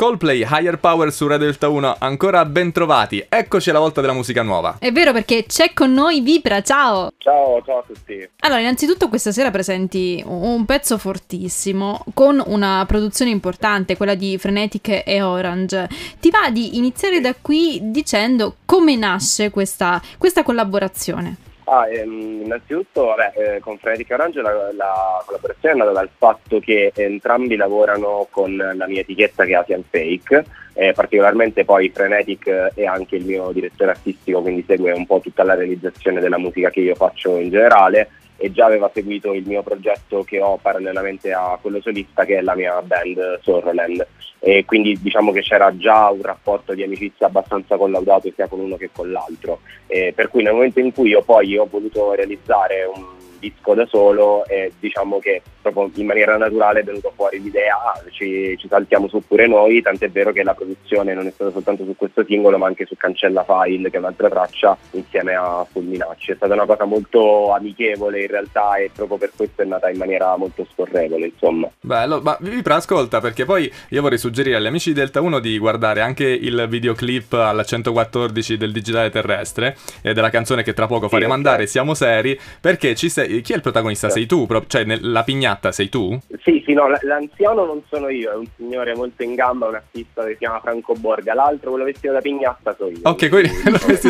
Coldplay Higher Power su Radio Delta 1, ancora ben trovati. Eccoci alla volta della musica nuova. È vero perché c'è con noi Vipra, ciao! Ciao, ciao a tutti. Allora, innanzitutto questa sera presenti un pezzo fortissimo con una produzione importante, quella di Frenetic e Orange. Ti va di iniziare da qui dicendo come nasce questa, questa collaborazione? Ah, ehm, innanzitutto, vabbè, eh, con Frenetic Orange la, la, collaborazione è nata dal fatto che entrambi lavorano con la mia etichetta che è Asian Fake, eh, particolarmente poi Frenetic è anche il mio direttore artistico, quindi segue un po' tutta la realizzazione della musica che io faccio in generale e già aveva seguito il mio progetto che ho parallelamente a quello solista che è la mia band Sorroland e quindi diciamo che c'era già un rapporto di amicizia abbastanza collaudato sia con uno che con l'altro. Eh, per cui nel momento in cui io poi ho voluto realizzare un disco da solo e diciamo che proprio in maniera naturale è venuto fuori l'idea, ah, ci, ci, saltiamo su pure noi, tant'è vero che la produzione non è stata soltanto su questo singolo ma anche su Cancella File che è un'altra traccia insieme a Fulminacci, è stata una cosa molto amichevole in realtà e proprio per questo è nata in maniera molto scorrevole insomma. Bello, ma Vipra ascolta perché poi io vorrei suggerire agli amici di Delta 1 di guardare anche il videoclip alla 114 del digitale terrestre e della canzone che tra poco faremo sì, andare, siamo seri, perché ci sei chi è il protagonista? Sei tu? Cioè, la pignatta sei tu? Sì, sì, no, l'anziano non sono io, è un signore molto in gamba, un artista che si chiama Franco Borga. L'altro, quello vestito da pignatta, sono io. Ok, quindi...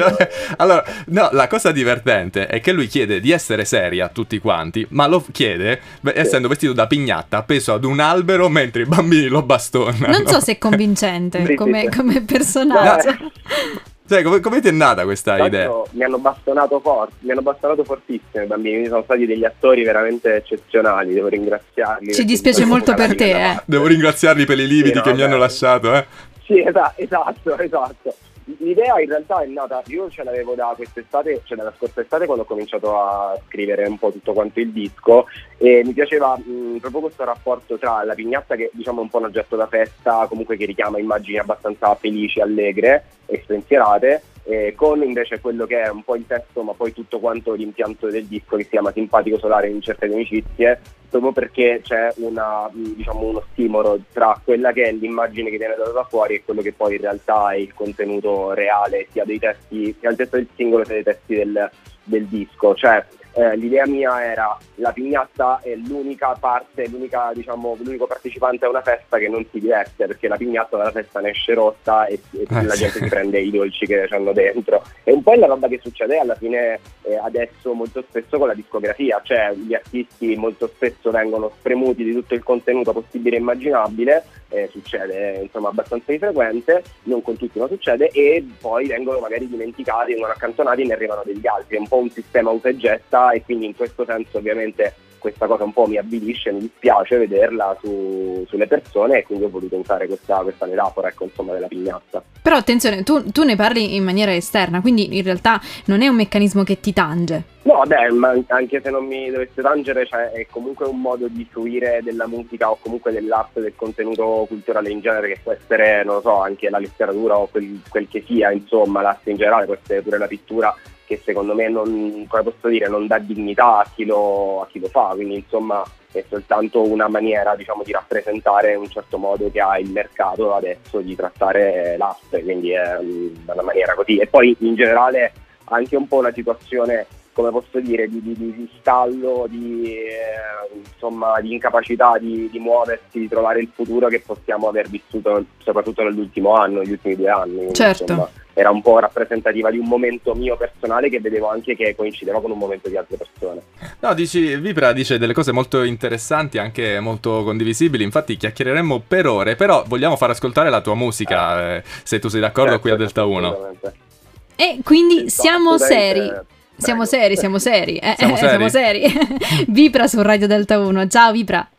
allora, no, la cosa divertente è che lui chiede di essere seria a tutti quanti, ma lo chiede sì. essendo vestito da pignatta appeso ad un albero mentre i bambini lo bastonano. Non so se è convincente sì, come, come personaggio. No, cioè, come, come ti è nata questa Tanto idea? Mi hanno bastonato forte, mi hanno bastonato fortissimo i bambini, sono stati degli attori veramente eccezionali, devo ringraziarli. Ci dispiace molto per te, eh. Devo ringraziarli per i lividi sì, che no, mi hanno lasciato, eh. Sì, esatto, esatto, esatto. L'idea in realtà è nata, io ce l'avevo da quest'estate, cioè dalla scorsa estate quando ho cominciato a scrivere un po' tutto quanto il disco e mi piaceva mh, proprio questo rapporto tra la pignatta che diciamo è un po' un oggetto da festa, comunque che richiama immagini abbastanza felici, allegre e spensierate eh, con invece quello che è un po' il testo ma poi tutto quanto l'impianto del disco che si chiama Simpatico Solare in certe amicizie proprio perché c'è una, diciamo, uno stimolo tra quella che è l'immagine che viene data da fuori e quello che poi in realtà è il contenuto reale sia dei testi sia il testo del singolo sia dei testi del, del disco. Cioè eh, l'idea mia era la pignatta è l'unica parte, l'unica, diciamo, l'unico partecipante a una festa che non si diverte perché la pignatta dalla festa ne esce rotta e, e eh, la gente si prende i dolci che c'hanno dentro. E un po' è la roba che succede alla fine eh, adesso molto spesso con la discografia, cioè gli artisti molto spesso vengono spremuti di tutto il contenuto possibile e immaginabile, eh, succede insomma abbastanza di frequente, non con tutti ma succede, e poi vengono magari dimenticati, vengono accantonati e ne arrivano degli altri. È un po' un sistema usa e getta e quindi in questo senso ovviamente questa cosa un po' mi avvilisce, mi dispiace vederla su, sulle persone e quindi ho voluto usare questa, questa metafora ecco, insomma, della pignata. Però attenzione, tu, tu, ne parli in maniera esterna, quindi in realtà non è un meccanismo che ti tange. No, beh, ma anche se non mi dovesse tangere, cioè, è comunque un modo di fruire della musica o comunque dell'arte, del contenuto culturale in genere, che può essere, non lo so, anche la letteratura o quel, quel che sia, insomma, l'arte in generale, può essere pure la pittura che secondo me non, come posso dire, non dà dignità a chi, lo, a chi lo fa, quindi insomma è soltanto una maniera diciamo, di rappresentare un certo modo che ha il mercato adesso di trattare l'arte, quindi è una maniera così. E poi in generale anche un po' una situazione come posso dire, di, di, di stallo, di, eh, insomma, di incapacità di, di, muoversi, di trovare il futuro che possiamo aver vissuto soprattutto nell'ultimo anno, negli ultimi due anni. Certo. Insomma, era un po' rappresentativa di un momento mio personale che vedevo anche che coincideva con un momento di altre persone. No, dici, Vipra dice delle cose molto interessanti, anche molto condivisibili, infatti chiacchiereremmo per ore, però vogliamo far ascoltare la tua musica, eh, se tu sei d'accordo certo, qui a Delta 1. E quindi siamo seri. Siamo seri, siamo seri. Eh, siamo, eh, seri? siamo seri. Vipra su Radio Delta 1. Ciao Vipra.